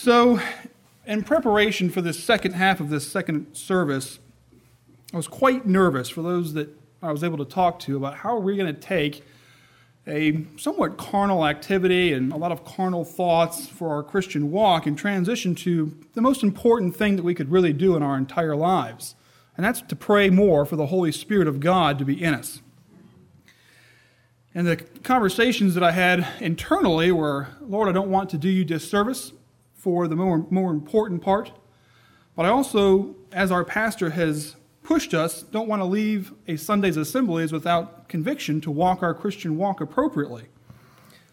So, in preparation for this second half of this second service, I was quite nervous for those that I was able to talk to about how are we going to take a somewhat carnal activity and a lot of carnal thoughts for our Christian walk and transition to the most important thing that we could really do in our entire lives. And that's to pray more for the Holy Spirit of God to be in us. And the conversations that I had internally were Lord, I don't want to do you disservice for the more, more important part. But I also, as our pastor has pushed us, don't want to leave a Sunday's assemblies without conviction to walk our Christian walk appropriately.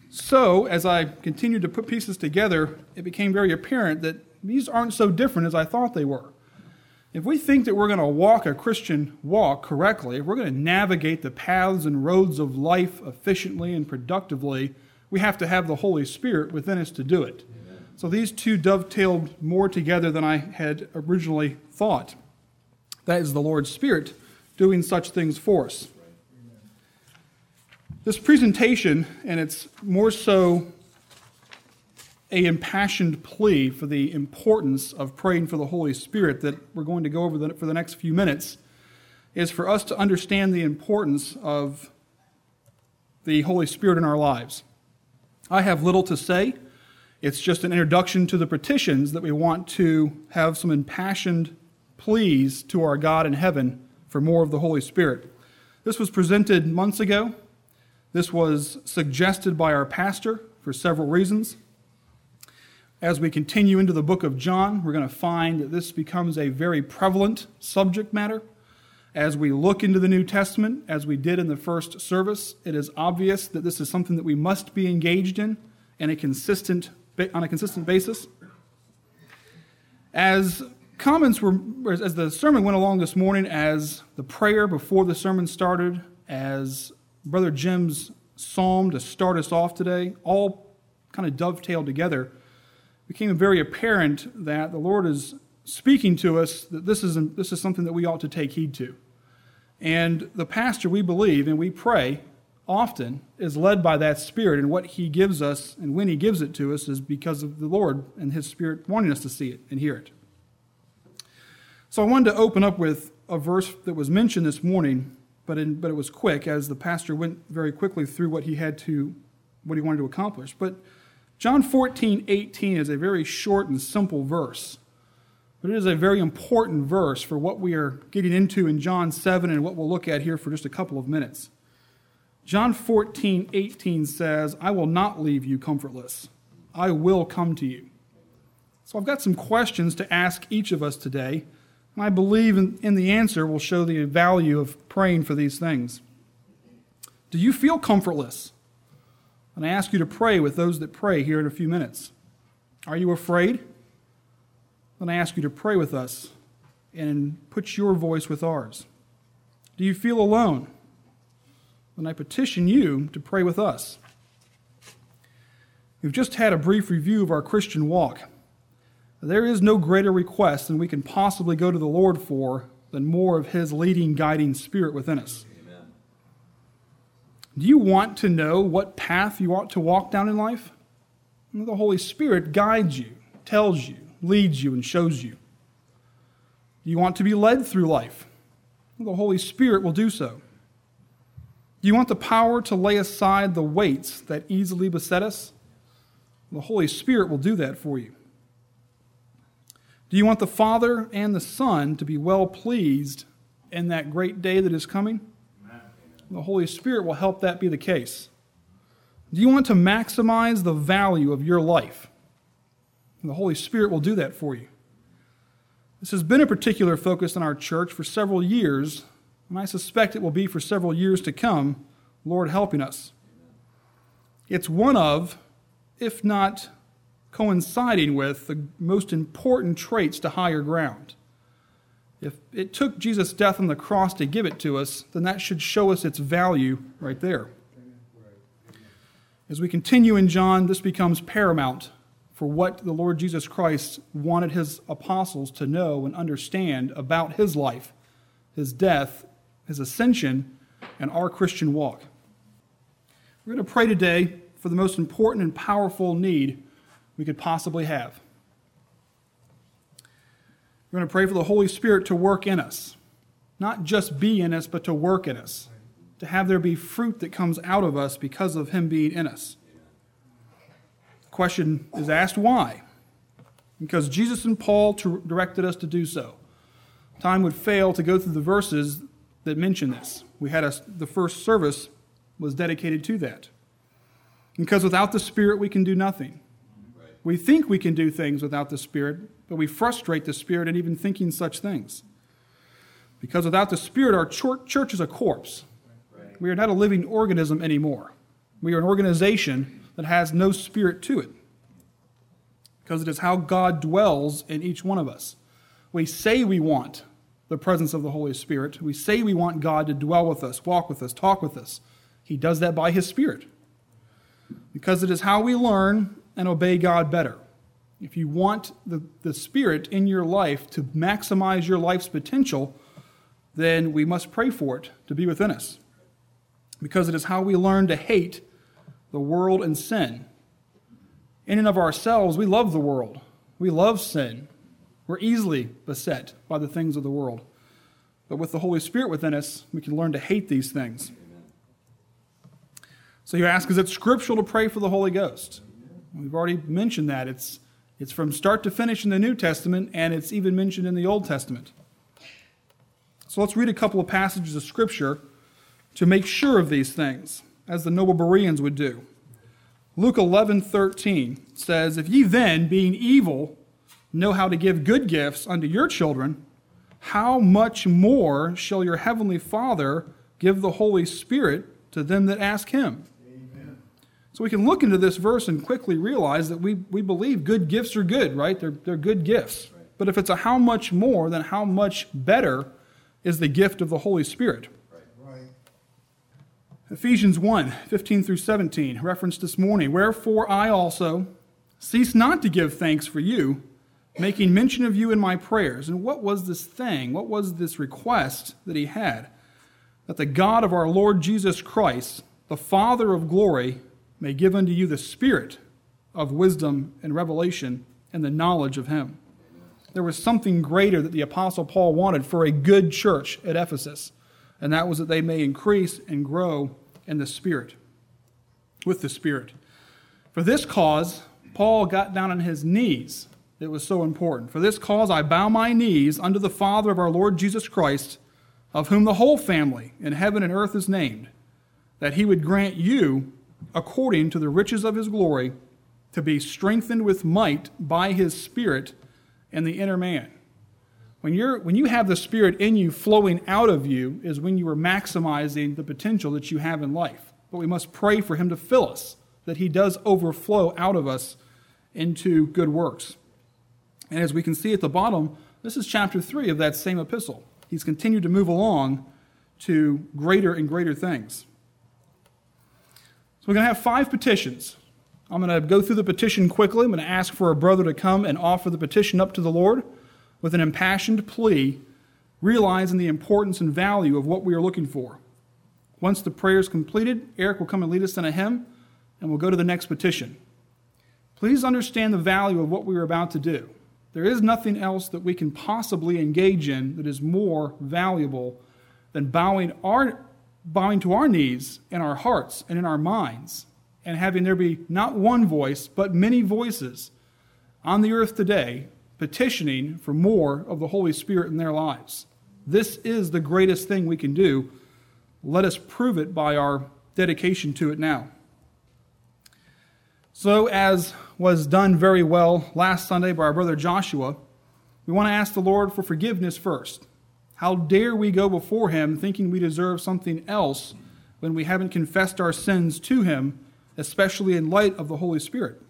So, as I continued to put pieces together, it became very apparent that these aren't so different as I thought they were. If we think that we're going to walk a Christian walk correctly, if we're going to navigate the paths and roads of life efficiently and productively, we have to have the Holy Spirit within us to do it. So these two dovetailed more together than I had originally thought. That is the Lord's Spirit doing such things for us. This presentation, and it's more so a impassioned plea for the importance of praying for the Holy Spirit that we're going to go over the, for the next few minutes, is for us to understand the importance of the Holy Spirit in our lives. I have little to say. It's just an introduction to the petitions that we want to have some impassioned pleas to our God in heaven for more of the Holy Spirit. This was presented months ago. This was suggested by our pastor for several reasons. As we continue into the book of John, we're going to find that this becomes a very prevalent subject matter. As we look into the New Testament, as we did in the first service, it is obvious that this is something that we must be engaged in, in a consistent, on a consistent basis. As comments were, as the sermon went along this morning, as the prayer before the sermon started, as Brother Jim's psalm to start us off today, all kind of dovetailed together, became very apparent that the Lord is speaking to us that this is, this is something that we ought to take heed to. And the pastor, we believe and we pray often, is led by that Spirit, and what he gives us and when he gives it to us is because of the Lord and his Spirit wanting us to see it and hear it. So I wanted to open up with a verse that was mentioned this morning, but, in, but it was quick as the pastor went very quickly through what he had to, what he wanted to accomplish. But John 14, 18 is a very short and simple verse, but it is a very important verse for what we are getting into in John 7 and what we'll look at here for just a couple of minutes. John 14, 18 says, I will not leave you comfortless. I will come to you. So I've got some questions to ask each of us today and I believe in, in the answer will show the value of praying for these things. Do you feel comfortless? And I ask you to pray with those that pray here in a few minutes. Are you afraid? Then I ask you to pray with us and put your voice with ours. Do you feel alone? Then I petition you to pray with us. We've just had a brief review of our Christian walk. There is no greater request than we can possibly go to the Lord for than more of His leading, guiding spirit within us. Amen. Do you want to know what path you ought to walk down in life? The Holy Spirit guides you, tells you, leads you, and shows you. Do you want to be led through life? The Holy Spirit will do so. Do you want the power to lay aside the weights that easily beset us? The Holy Spirit will do that for you. Do you want the Father and the Son to be well pleased in that great day that is coming? Amen. The Holy Spirit will help that be the case. Do you want to maximize the value of your life? the Holy Spirit will do that for you. This has been a particular focus in our church for several years, and I suspect it will be for several years to come, Lord helping us. It's one of, if not coinciding with the most important traits to higher ground. If it took Jesus' death on the cross to give it to us, then that should show us its value right there. As we continue in John, this becomes paramount for what the Lord Jesus Christ wanted his apostles to know and understand about his life, his death, his ascension, and our Christian walk. We're going to pray today for the most important and powerful need we could possibly have. We're going to pray for the Holy Spirit to work in us. Not just be in us, but to work in us. To have there be fruit that comes out of us because of Him being in us. The question is asked why? Because Jesus and Paul directed us to do so. Time would fail to go through the verses that mention this. We had a, the first service was dedicated to that. Because without the Spirit, we can do nothing. We think we can do things without the Spirit, but we frustrate the Spirit in even thinking such things. Because without the Spirit, our church is a corpse. We are not a living organism anymore. We are an organization that has no spirit to it. Because it is how God dwells in each one of us. We say we want the presence of the Holy Spirit. We say we want God to dwell with us, walk with us, talk with us. He does that by His Spirit. Because it is how we learn and obey God better. If you want the, the Spirit in your life to maximize your life's potential, then we must pray for it to be within us. Because it is how we learn to hate the world and sin. In and of ourselves, we love the world, we love sin. We're easily beset by the things of the world. But with the Holy Spirit within us, we can learn to hate these things. So you ask, is it scriptural to pray for the Holy Ghost? We've already mentioned that. It's, it's from start to finish in the New Testament, and it's even mentioned in the Old Testament. So let's read a couple of passages of Scripture to make sure of these things, as the noble Bereans would do. Luke 11 13 says, If ye then, being evil, know how to give good gifts unto your children, how much more shall your heavenly Father give the Holy Spirit to them that ask him? Amen. So we can look into this verse and quickly realize that we, we believe good gifts are good, right? They're, they're good gifts. Right. But if it's a how much more, then how much better is the gift of the Holy Spirit? Ephesians 1 15 through 17, referenced this morning. Wherefore I also cease not to give thanks for you, making mention of you in my prayers. And what was this thing? What was this request that he had? That the God of our Lord Jesus Christ, the Father of glory, may give unto you the spirit of wisdom and revelation and the knowledge of him. There was something greater that the Apostle Paul wanted for a good church at Ephesus, and that was that they may increase and grow in the Spirit, with the Spirit. For this cause, Paul got down on his knees. It was so important. For this cause, I bow my knees unto the Father of our Lord Jesus Christ, of whom the whole family in heaven and earth is named, that he would grant you according to the riches of his glory, to be strengthened with might by his Spirit in the inner man. When, you're, when you have the Spirit in you flowing out of you, is when you are maximizing the potential that you have in life. But we must pray for him to fill us, that he does overflow out of us into good works. And as we can see at the bottom, this is chapter 3 of that same epistle. He's continued to move along to greater and greater things. So we're going to have five petitions. I'm going to go through the petition quickly. I'm going to ask for a brother to come and offer the petition up to the Lord with an impassioned plea, realizing the importance and value of what we are looking for. Once the prayer is completed, Eric will come and lead us in a hymn, and we'll go to the next petition. Please understand the value of what we are about to do. There is nothing else that we can possibly engage in that is more valuable than bowing our bowing to our knees in our hearts and in our minds, and having there be not one voice, but many voices on the earth today petitioning for more of the Holy Spirit in their lives. This is the greatest thing we can do. Let us prove it by our dedication to it now. So, as was done very well last Sunday by our brother Joshua, we want to ask the Lord for forgiveness first. How dare we go before Him thinking we deserve something else when we haven't confessed our sins to Him, especially in light of the Holy Spirit?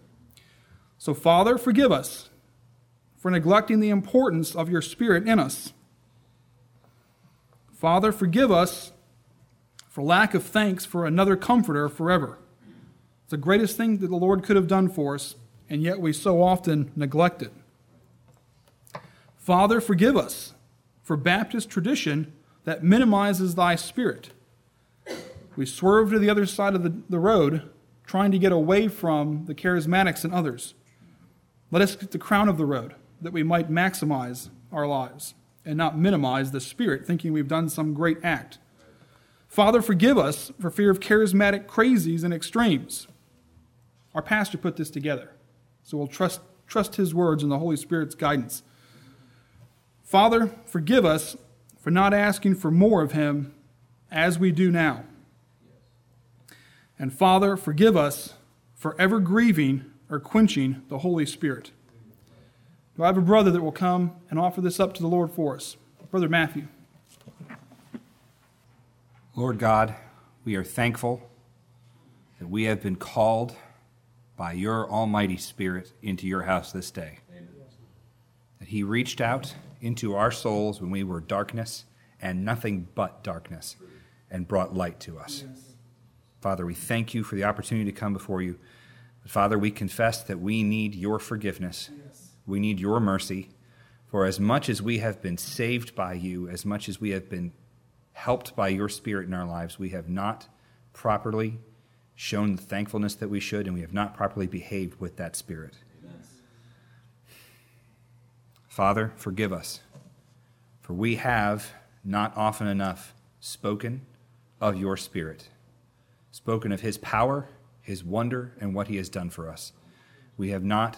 So, Father, forgive us for neglecting the importance of your Spirit in us. Father, forgive us for lack of thanks for another comforter forever. It's the greatest thing that the Lord could have done for us, and yet we so often neglect it. Father, forgive us for Baptist tradition that minimizes thy spirit. We swerve to the other side of the, the road, trying to get away from the charismatics and others. Let us get the crown of the road, that we might maximize our lives and not minimize the Spirit, thinking we've done some great act. Father, forgive us for fear of charismatic crazies and extremes. Our pastor put this together, so we'll trust, trust his words and the Holy Spirit's guidance. Father, forgive us for not asking for more of him as we do now. And Father, forgive us for ever grieving or quenching the Holy Spirit. Do I have a brother that will come and offer this up to the Lord for us? Brother Matthew. Lord God, we are thankful that we have been called by your Almighty Spirit into your house this day. Amen. That He reached out into our souls when we were darkness and nothing but darkness and brought light to us. Yes. Father, we thank you for the opportunity to come before you. But Father, we confess that we need your forgiveness. Yes. We need your mercy. For as much as we have been saved by you, as much as we have been helped by your Spirit in our lives, we have not properly shown the thankfulness that we should, and we have not properly behaved with that Spirit. Father, forgive us, for we have not often enough spoken of your Spirit, spoken of His power, His wonder, and what He has done for us. We have not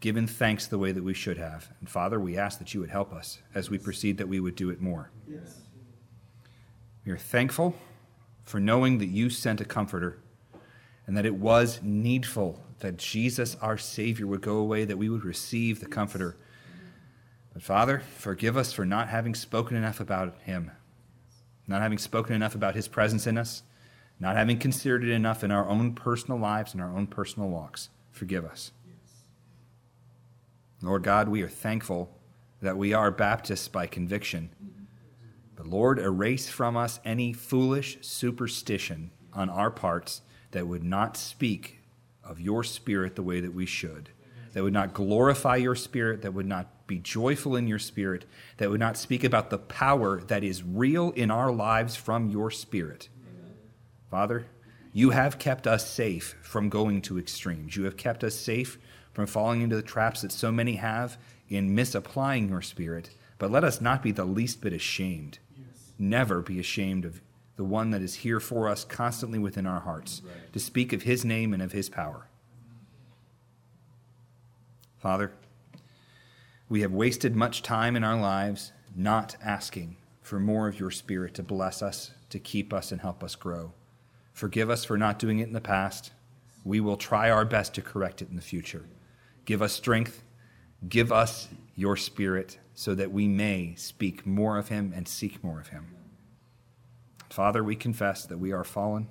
given thanks the way that we should have. And Father, we ask that you would help us as we proceed, that we would do it more. Yes. We are thankful for knowing that you sent a comforter and that it was needful that Jesus, our Savior, would go away, that we would receive the comforter but Father, forgive us for not having spoken enough about Him, not having spoken enough about His presence in us, not having considered it enough in our own personal lives and our own personal walks. Forgive us. Lord God, we are thankful that we are Baptists by conviction. But Lord, erase from us any foolish superstition on our parts that would not speak of your Spirit the way that we should, that would not glorify your Spirit, that would not be joyful in your spirit, that would not speak about the power that is real in our lives from your spirit. Amen. Father, you have kept us safe from going to extremes. You have kept us safe from falling into the traps that so many have in misapplying your spirit. But let us not be the least bit ashamed. Yes. Never be ashamed of the one that is here for us constantly within our hearts right. to speak of his name and of his power. Father, we have wasted much time in our lives not asking for more of your Spirit to bless us, to keep us, and help us grow. Forgive us for not doing it in the past. We will try our best to correct it in the future. Give us strength. Give us your Spirit so that we may speak more of Him and seek more of Him. Father, we confess that we are fallen.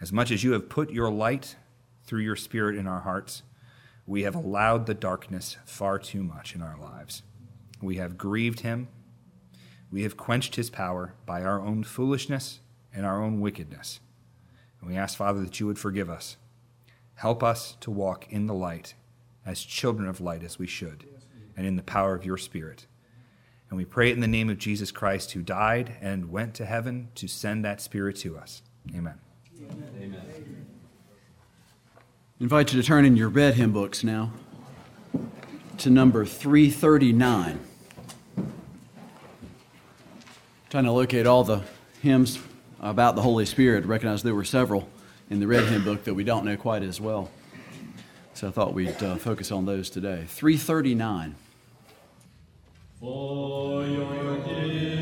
As much as you have put your light through your Spirit in our hearts, we have allowed the darkness far too much in our lives. We have grieved him. We have quenched his power by our own foolishness and our own wickedness. And we ask, Father, that you would forgive us. Help us to walk in the light as children of light as we should, and in the power of your Spirit. And we pray it in the name of Jesus Christ, who died and went to heaven to send that Spirit to us. Amen. Amen. Amen invite you to turn in your red hymn books now to number 339. Trying to locate all the hymns about the Holy Spirit. Recognize there were several in the red hymn book that we don't know quite as well. So I thought we'd uh, focus on those today. 339. For your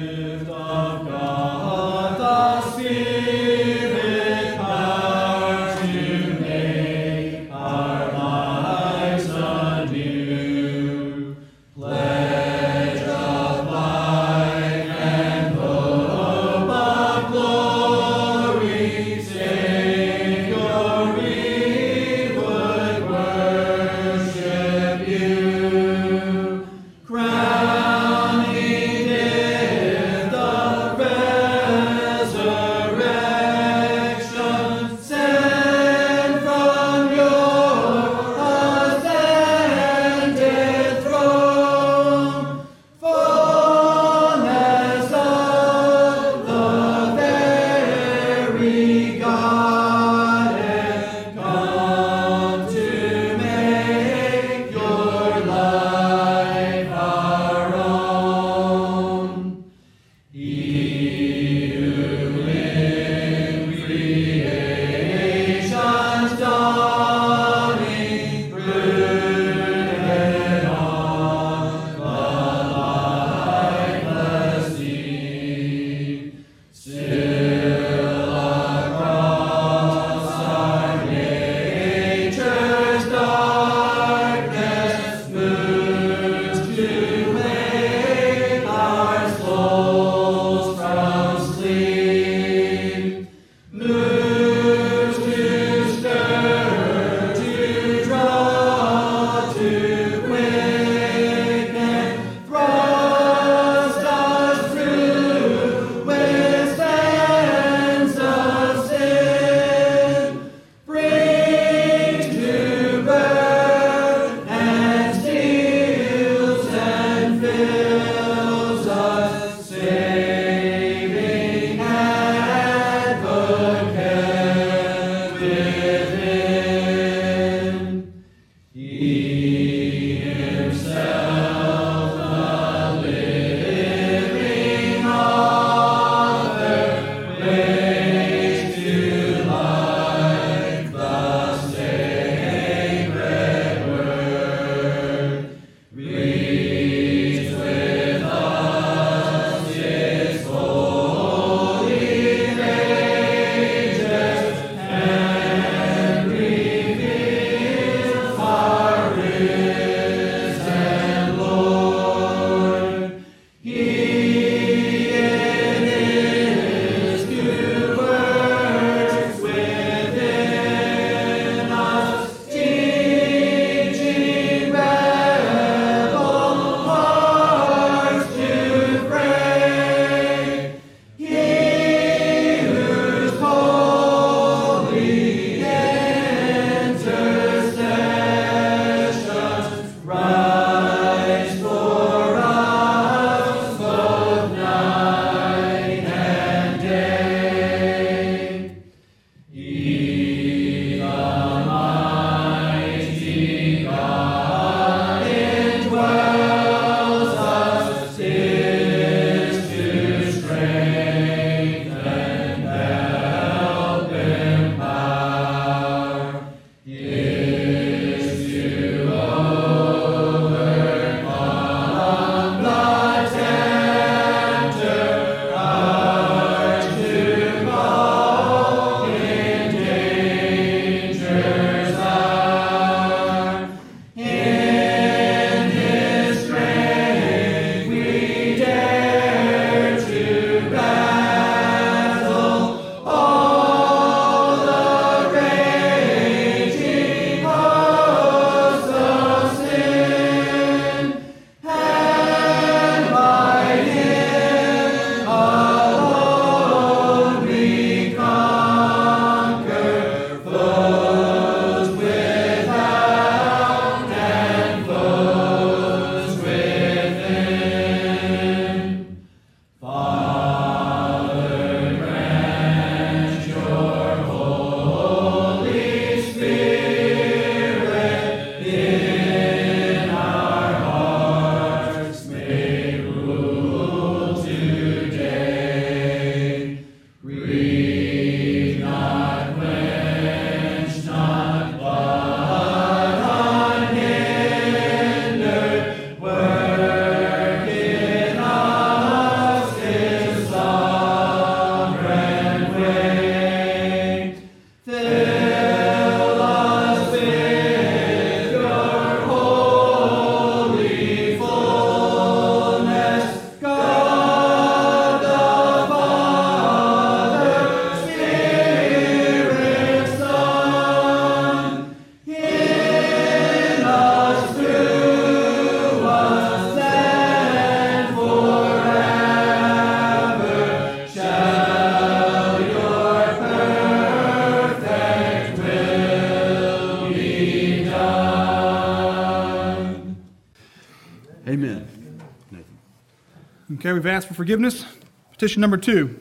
for forgiveness. Petition number two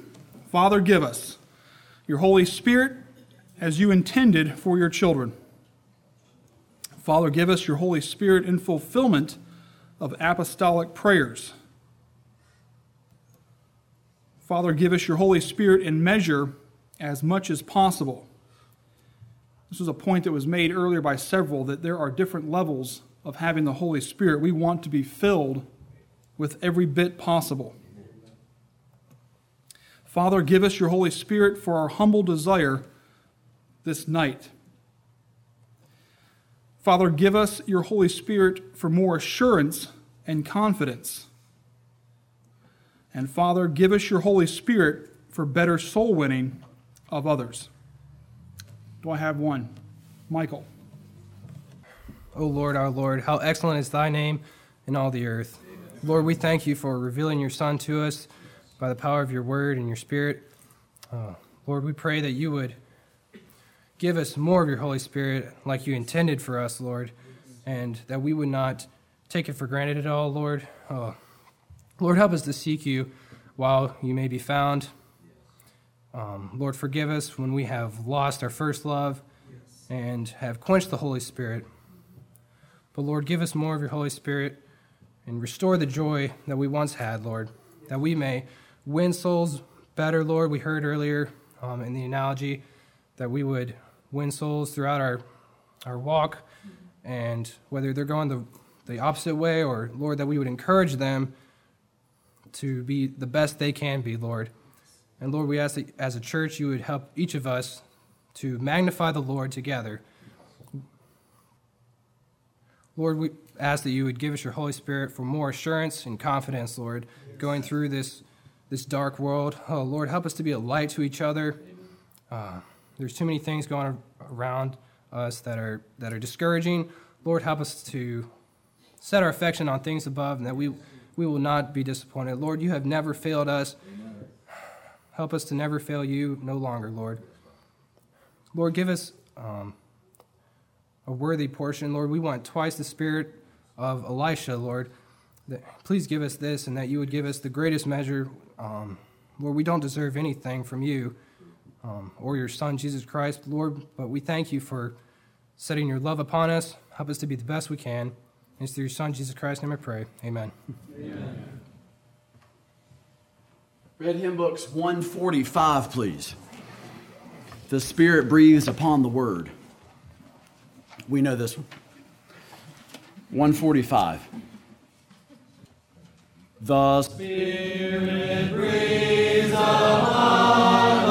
Father, give us your Holy Spirit as you intended for your children. Father, give us your Holy Spirit in fulfillment of apostolic prayers. Father, give us your Holy Spirit in measure as much as possible. This was a point that was made earlier by several that there are different levels of having the Holy Spirit. We want to be filled with every bit possible. Father, give us your Holy Spirit for our humble desire this night. Father, give us your Holy Spirit for more assurance and confidence. And Father, give us your Holy Spirit for better soul winning of others. Do I have one? Michael. O Lord, our Lord, how excellent is thy name in all the earth. Lord, we thank you for revealing your Son to us by the power of your word and your spirit. Uh, Lord, we pray that you would give us more of your Holy Spirit like you intended for us, Lord, and that we would not take it for granted at all, Lord. Uh, Lord, help us to seek you while you may be found. Um, Lord, forgive us when we have lost our first love and have quenched the Holy Spirit. But Lord, give us more of your Holy Spirit and restore the joy that we once had, Lord, that we may win souls better, Lord. We heard earlier um, in the analogy that we would win souls throughout our, our walk, and whether they're going the, the opposite way or, Lord, that we would encourage them to be the best they can be, Lord. And Lord, we ask that as a church, you would help each of us to magnify the Lord together. Lord, we ask that you would give us your Holy Spirit for more assurance and confidence, Lord, going through this, this dark world. Oh, Lord, help us to be a light to each other. Uh, there's too many things going around us that are, that are discouraging. Lord, help us to set our affection on things above and that we, we will not be disappointed. Lord, you have never failed us. Help us to never fail you no longer, Lord. Lord, give us um, a worthy portion. Lord, we want twice the spirit of Elisha, Lord. That, please give us this and that you would give us the greatest measure. Um, Lord, we don't deserve anything from you um, or your Son, Jesus Christ, Lord, but we thank you for setting your love upon us. Help us to be the best we can. And it's through your Son, Jesus Christ, name I pray. Amen. Amen. Red Hymn Books 145, please. The Spirit breathes upon the Word. We know this one. 145. The Spirit breathes upon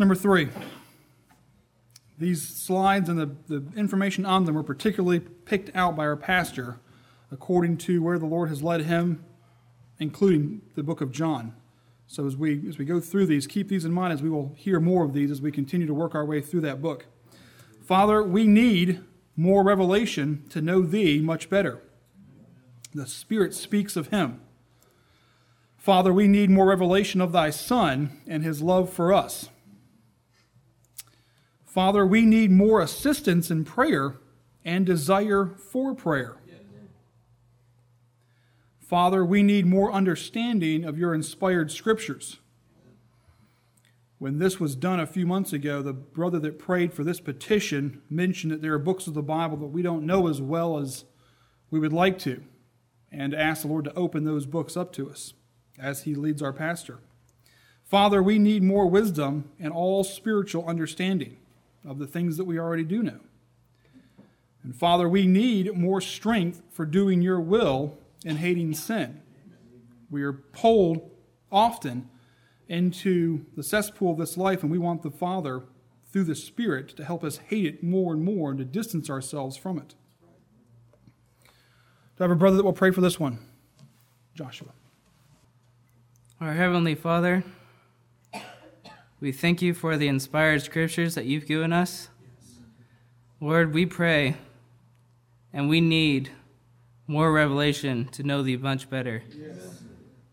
number three. These slides and the, the information on them were particularly picked out by our pastor according to where the Lord has led him, including the book of John. So as we as we go through these, keep these in mind as we will hear more of these as we continue to work our way through that book. Father, we need more revelation to know thee much better. The Spirit speaks of him. Father, we need more revelation of thy Son and his love for us. Father, we need more assistance in prayer and desire for prayer. Father, we need more understanding of your inspired scriptures. When this was done a few months ago, the brother that prayed for this petition mentioned that there are books of the Bible that we don't know as well as we would like to, and asked the Lord to open those books up to us as he leads our pastor. Father, we need more wisdom and all spiritual understanding of the things that we already do know. And Father, we need more strength for doing your will and hating sin. We are pulled often into the cesspool of this life, and we want the Father, through the Spirit, to help us hate it more and more and to distance ourselves from it. Do I have a brother that will pray for this one? Joshua. Our Heavenly Father, we thank you for the inspired scriptures that you've given us. Lord, we pray and we need more revelation to know thee much better. Yes.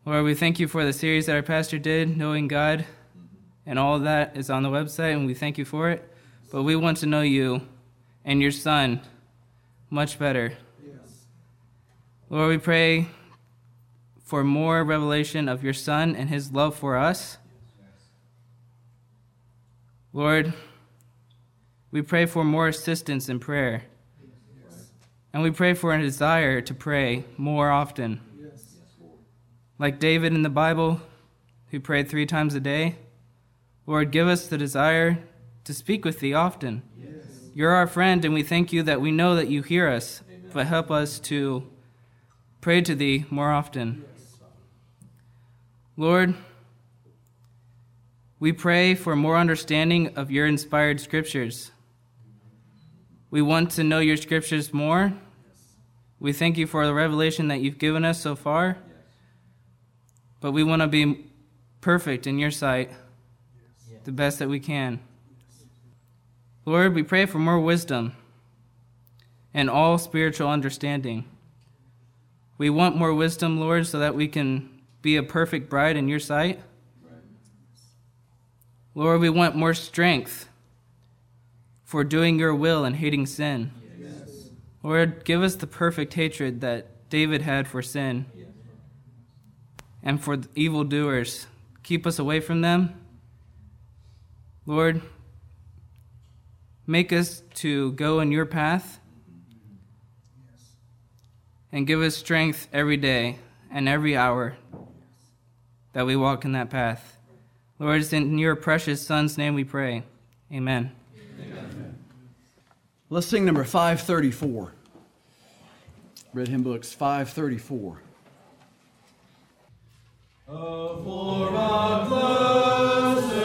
Lord, we thank you for the series that our pastor did, Knowing God, and all that is on the website, and we thank you for it. But we want to know you and your Son much better. Yes. Lord, we pray for more revelation of your Son and his love for us. Lord, we pray for more assistance in prayer. And we pray for a desire to pray more often. Like David in the Bible, who prayed three times a day. Lord, give us the desire to speak with thee often. Yes. You're our friend, and we thank you that we know that you hear us, Amen. but help us to pray to thee more often. Yes. Lord, we pray for more understanding of your inspired scriptures. We want to know your scriptures more. We thank you for the revelation that you've given us so far. But we want to be perfect in your sight, the best that we can. Lord, we pray for more wisdom and all spiritual understanding. We want more wisdom, Lord, so that we can be a perfect bride in your sight. Lord, we want more strength for doing your will and hating sin. Yes. Lord, give us the perfect hatred that David had for sin yes. and for evildoers. Keep us away from them. Lord, make us to go in your path and give us strength every day and every hour that we walk in that path. Lord, it's in your precious Son's name we pray. Amen. Amen. Let's sing number 534. Red Hymn Books 534. Oh, for a closer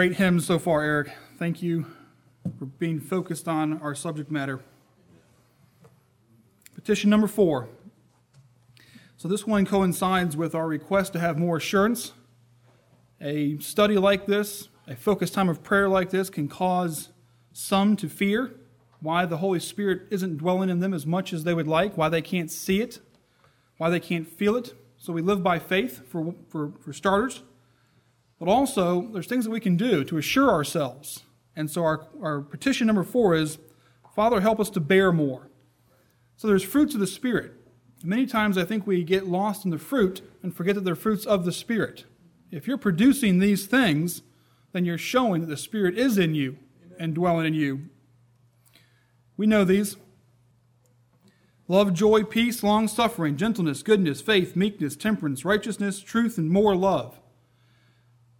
Great hymns so far, Eric. Thank you for being focused on our subject matter. Petition number four. So, this one coincides with our request to have more assurance. A study like this, a focused time of prayer like this, can cause some to fear why the Holy Spirit isn't dwelling in them as much as they would like, why they can't see it, why they can't feel it. So, we live by faith for, for, for starters. But also, there's things that we can do to assure ourselves. And so, our, our petition number four is Father, help us to bear more. So, there's fruits of the Spirit. Many times, I think we get lost in the fruit and forget that they're fruits of the Spirit. If you're producing these things, then you're showing that the Spirit is in you and dwelling in you. We know these love, joy, peace, long suffering, gentleness, goodness, faith, meekness, temperance, righteousness, truth, and more love.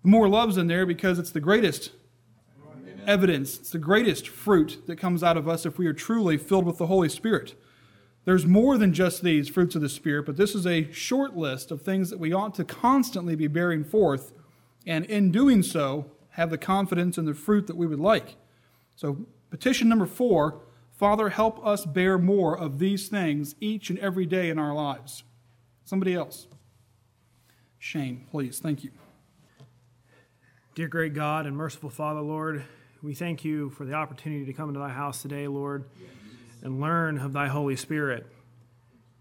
More love's in there because it's the greatest evidence, it's the greatest fruit that comes out of us if we are truly filled with the Holy Spirit. There's more than just these fruits of the Spirit, but this is a short list of things that we ought to constantly be bearing forth, and in doing so, have the confidence in the fruit that we would like. So, petition number four Father, help us bear more of these things each and every day in our lives. Somebody else. Shane, please. Thank you. Dear great God and merciful Father, Lord, we thank you for the opportunity to come into thy house today, Lord, and learn of thy Holy Spirit.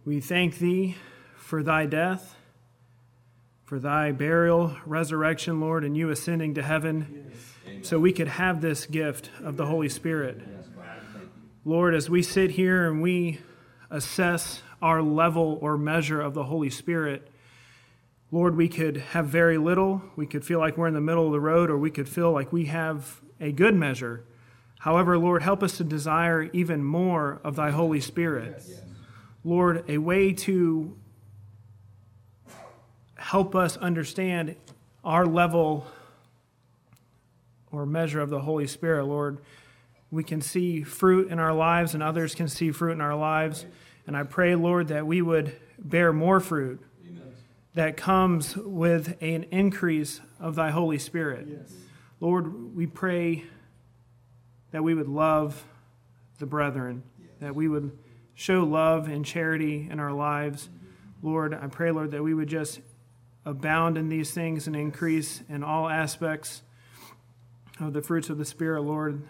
We thank thee for thy death, for thy burial, resurrection, Lord, and you ascending to heaven so we could have this gift of the Holy Spirit. Lord, as we sit here and we assess our level or measure of the Holy Spirit, Lord, we could have very little. We could feel like we're in the middle of the road, or we could feel like we have a good measure. However, Lord, help us to desire even more of Thy Holy Spirit. Lord, a way to help us understand our level or measure of the Holy Spirit, Lord. We can see fruit in our lives, and others can see fruit in our lives. And I pray, Lord, that we would bear more fruit that comes with an increase of thy Holy Spirit. Yes. Lord, we pray that we would love the brethren, yes. that we would show love and charity in our lives. Mm-hmm. Lord, I pray, Lord, that we would just abound in these things and increase in all aspects of the fruits of the Spirit, Lord.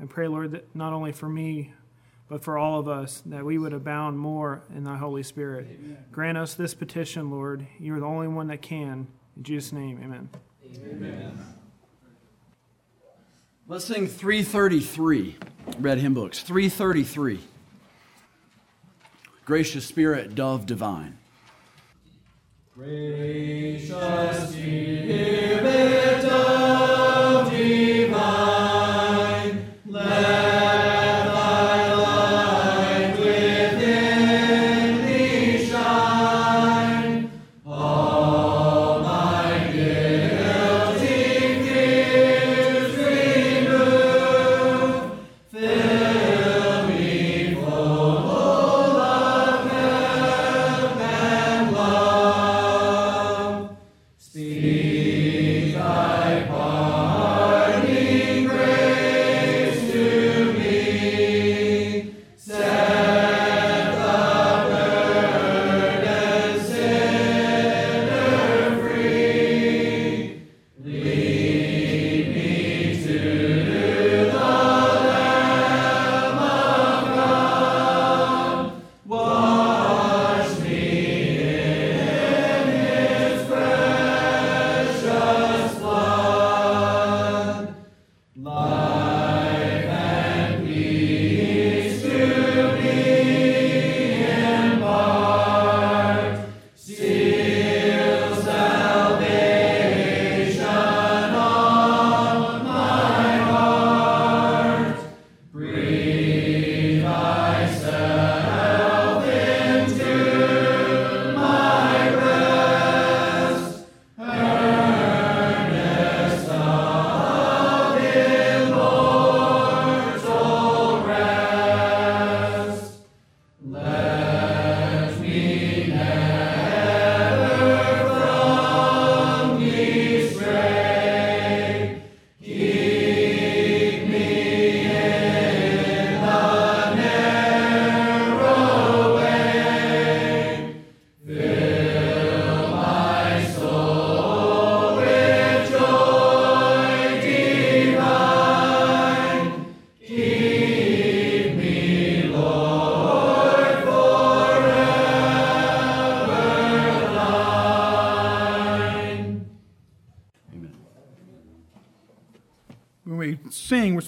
I pray, Lord, that not only for me, but for all of us, that we would abound more in thy Holy Spirit. Amen. Grant us this petition, Lord. You are the only one that can. In Jesus' name, amen. Amen. Let's sing 333, Red Hymn Books. 333. Gracious Spirit, dove divine. Gracious Spirit,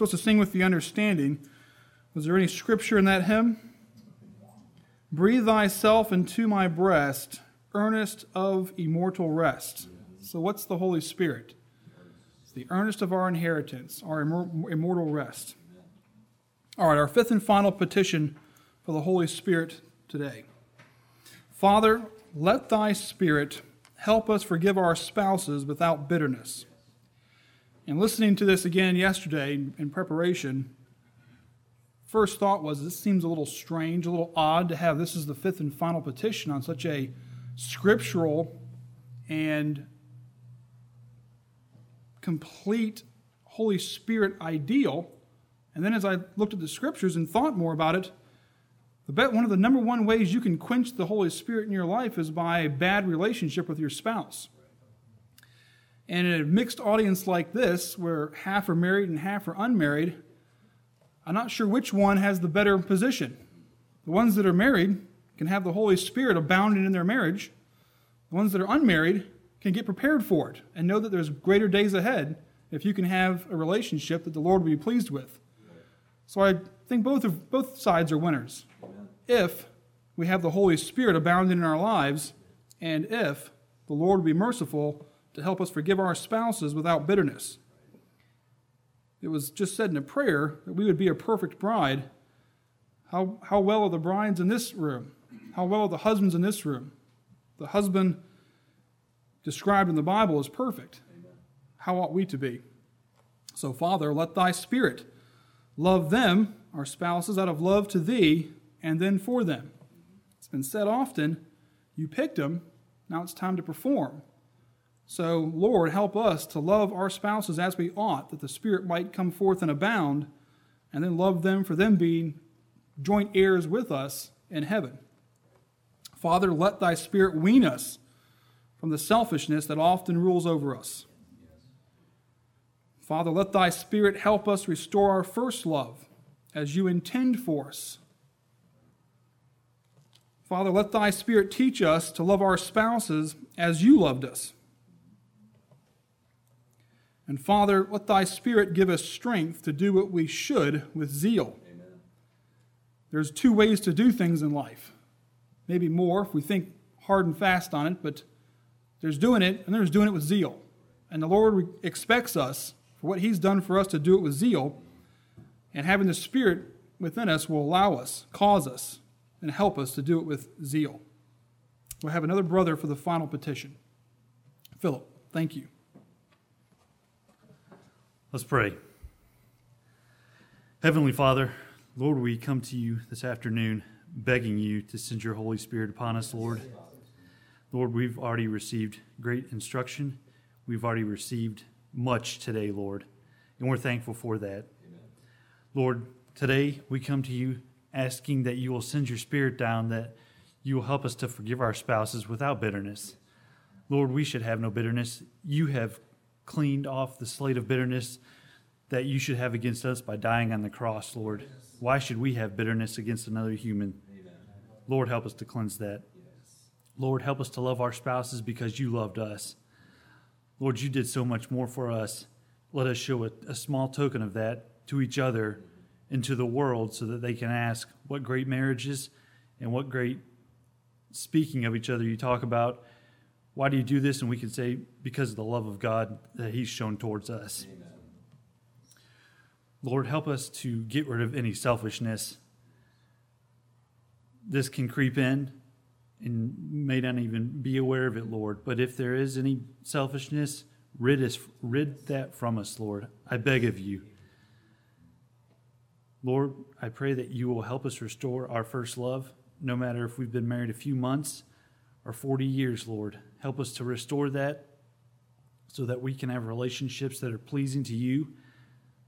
supposed to sing with the understanding. Was there any scripture in that hymn? Breathe thyself into my breast, earnest of immortal rest. So, what's the Holy Spirit? It's the earnest of our inheritance, our immortal rest. All right, our fifth and final petition for the Holy Spirit today. Father, let thy Spirit help us forgive our spouses without bitterness. And listening to this again yesterday in preparation, first thought was this seems a little strange, a little odd to have this is the fifth and final petition on such a scriptural and complete Holy Spirit ideal. And then as I looked at the scriptures and thought more about it, the bet one of the number one ways you can quench the Holy Spirit in your life is by a bad relationship with your spouse. And in a mixed audience like this, where half are married and half are unmarried, I'm not sure which one has the better position. The ones that are married can have the Holy Spirit abounding in their marriage. The ones that are unmarried can get prepared for it and know that there's greater days ahead if you can have a relationship that the Lord will be pleased with. So I think both of both sides are winners. If we have the Holy Spirit abounding in our lives, and if the Lord will be merciful to help us forgive our spouses without bitterness. It was just said in a prayer that we would be a perfect bride. How, how well are the brides in this room? How well are the husbands in this room? The husband described in the Bible is perfect. How ought we to be? So, Father, let thy spirit love them, our spouses, out of love to thee and then for them. It's been said often, you picked them, now it's time to perform. So, Lord, help us to love our spouses as we ought, that the Spirit might come forth and abound, and then love them for them being joint heirs with us in heaven. Father, let thy Spirit wean us from the selfishness that often rules over us. Father, let thy Spirit help us restore our first love as you intend for us. Father, let thy Spirit teach us to love our spouses as you loved us. And Father, let thy Spirit give us strength to do what we should with zeal. Amen. There's two ways to do things in life. Maybe more if we think hard and fast on it, but there's doing it and there's doing it with zeal. And the Lord expects us, for what He's done for us, to do it with zeal. And having the Spirit within us will allow us, cause us, and help us to do it with zeal. We'll have another brother for the final petition. Philip, thank you. Let's pray. Heavenly Father, Lord, we come to you this afternoon begging you to send your Holy Spirit upon us, Lord. Lord, we've already received great instruction. We've already received much today, Lord, and we're thankful for that. Amen. Lord, today we come to you asking that you will send your Spirit down, that you will help us to forgive our spouses without bitterness. Lord, we should have no bitterness. You have cleaned off the slate of bitterness that you should have against us by dying on the cross, Lord. Why should we have bitterness against another human? Lord, help us to cleanse that. Lord, help us to love our spouses because you loved us. Lord, you did so much more for us. Let us show a, a small token of that to each other and to the world so that they can ask what great marriages and what great speaking of each other you talk about why do you do this? And we can say, because of the love of God that He's shown towards us. Amen. Lord, help us to get rid of any selfishness. This can creep in and may not even be aware of it, Lord. But if there is any selfishness, rid us, rid that from us, Lord. I beg of you. Lord, I pray that you will help us restore our first love, no matter if we've been married a few months or 40 years, Lord. Help us to restore that so that we can have relationships that are pleasing to you,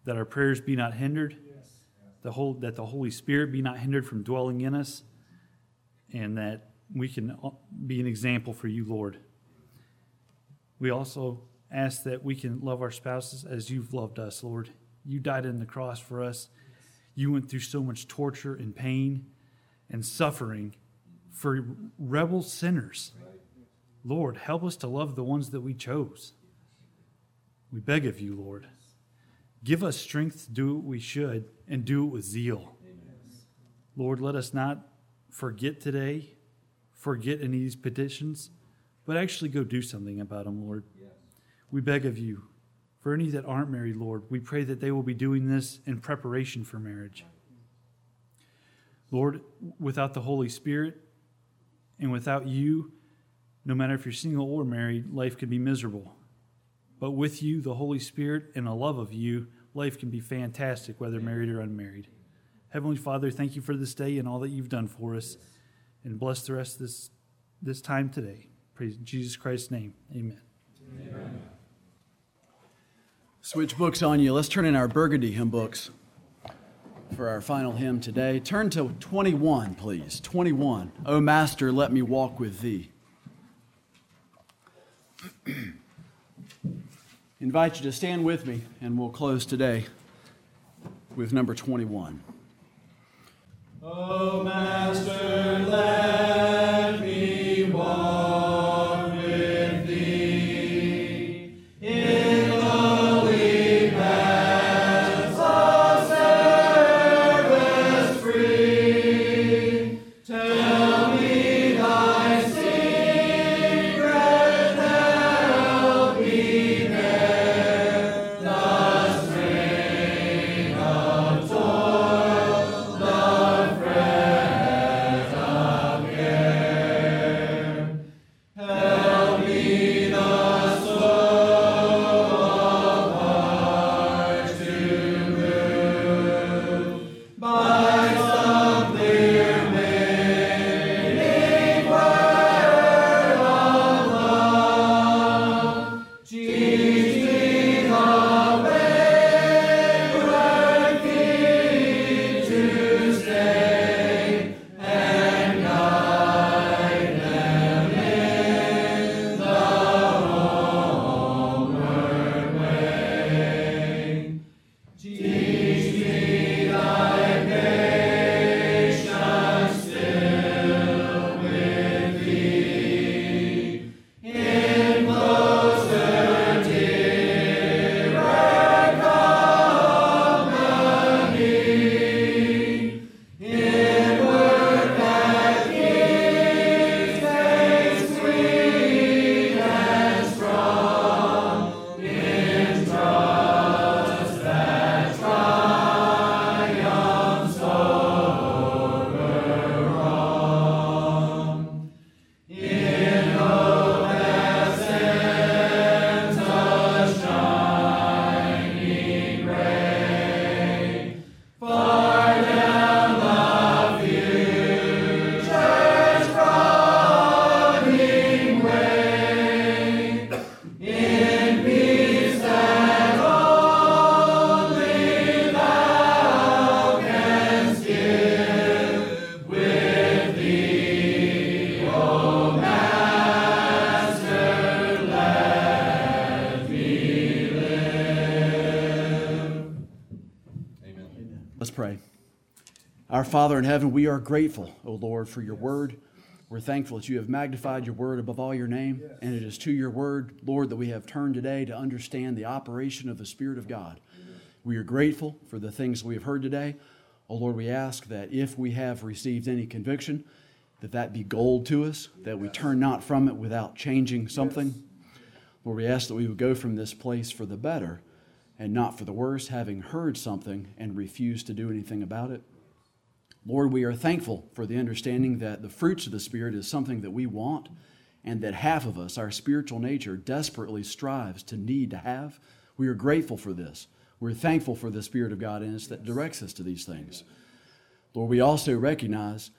that our prayers be not hindered, yes. the whole, that the Holy Spirit be not hindered from dwelling in us, and that we can uh, be an example for you, Lord. We also ask that we can love our spouses as you've loved us, Lord. You died on the cross for us. You went through so much torture and pain and suffering for rebel sinners. Lord, help us to love the ones that we chose. We beg of you, Lord. Give us strength to do what we should and do it with zeal. Lord, let us not forget today, forget any of these petitions, but actually go do something about them, Lord. We beg of you, for any that aren't married, Lord, we pray that they will be doing this in preparation for marriage. Lord, without the Holy Spirit and without you, no matter if you're single or married, life can be miserable. But with you, the Holy Spirit, and a love of you, life can be fantastic, whether married or unmarried. Heavenly Father, thank you for this day and all that you've done for us. And bless the rest of this, this time today. Praise Jesus Christ's name. Amen. Amen. Switch books on you. Let's turn in our Burgundy hymn books for our final hymn today. Turn to 21, please. 21. O Master, let me walk with thee. invite you to stand with me, and we'll close today with number 21. Oh, Master, let me walk Let's pray. Our Father in heaven, we are grateful, O Lord, for your word. We're thankful that you have magnified your word above all your name, and it is to your word, Lord, that we have turned today to understand the operation of the Spirit of God. We are grateful for the things we have heard today. O Lord, we ask that if we have received any conviction, that that be gold to us, that we turn not from it without changing something. Lord, we ask that we would go from this place for the better and not for the worse, having heard something and refused to do anything about it. Lord, we are thankful for the understanding that the fruits of the Spirit is something that we want and that half of us, our spiritual nature, desperately strives to need to have. We are grateful for this. We're thankful for the Spirit of God in us that directs us to these things. Lord, we also recognize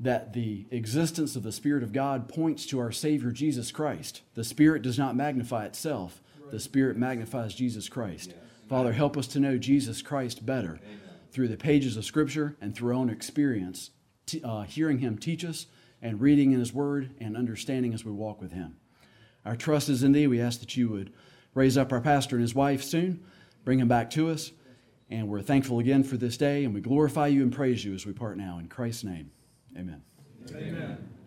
that the existence of the Spirit of God points to our Savior Jesus Christ. The Spirit does not magnify itself, the Spirit magnifies Jesus Christ. Father, help us to know Jesus Christ better through the pages of Scripture and through our own experience, t- uh, hearing Him teach us and reading in His Word and understanding as we walk with Him. Our trust is in Thee. We ask that you would raise up our pastor and his wife soon, bring him back to us. And we're thankful again for this day, and we glorify you and praise you as we part now. In Christ's name, amen. Amen.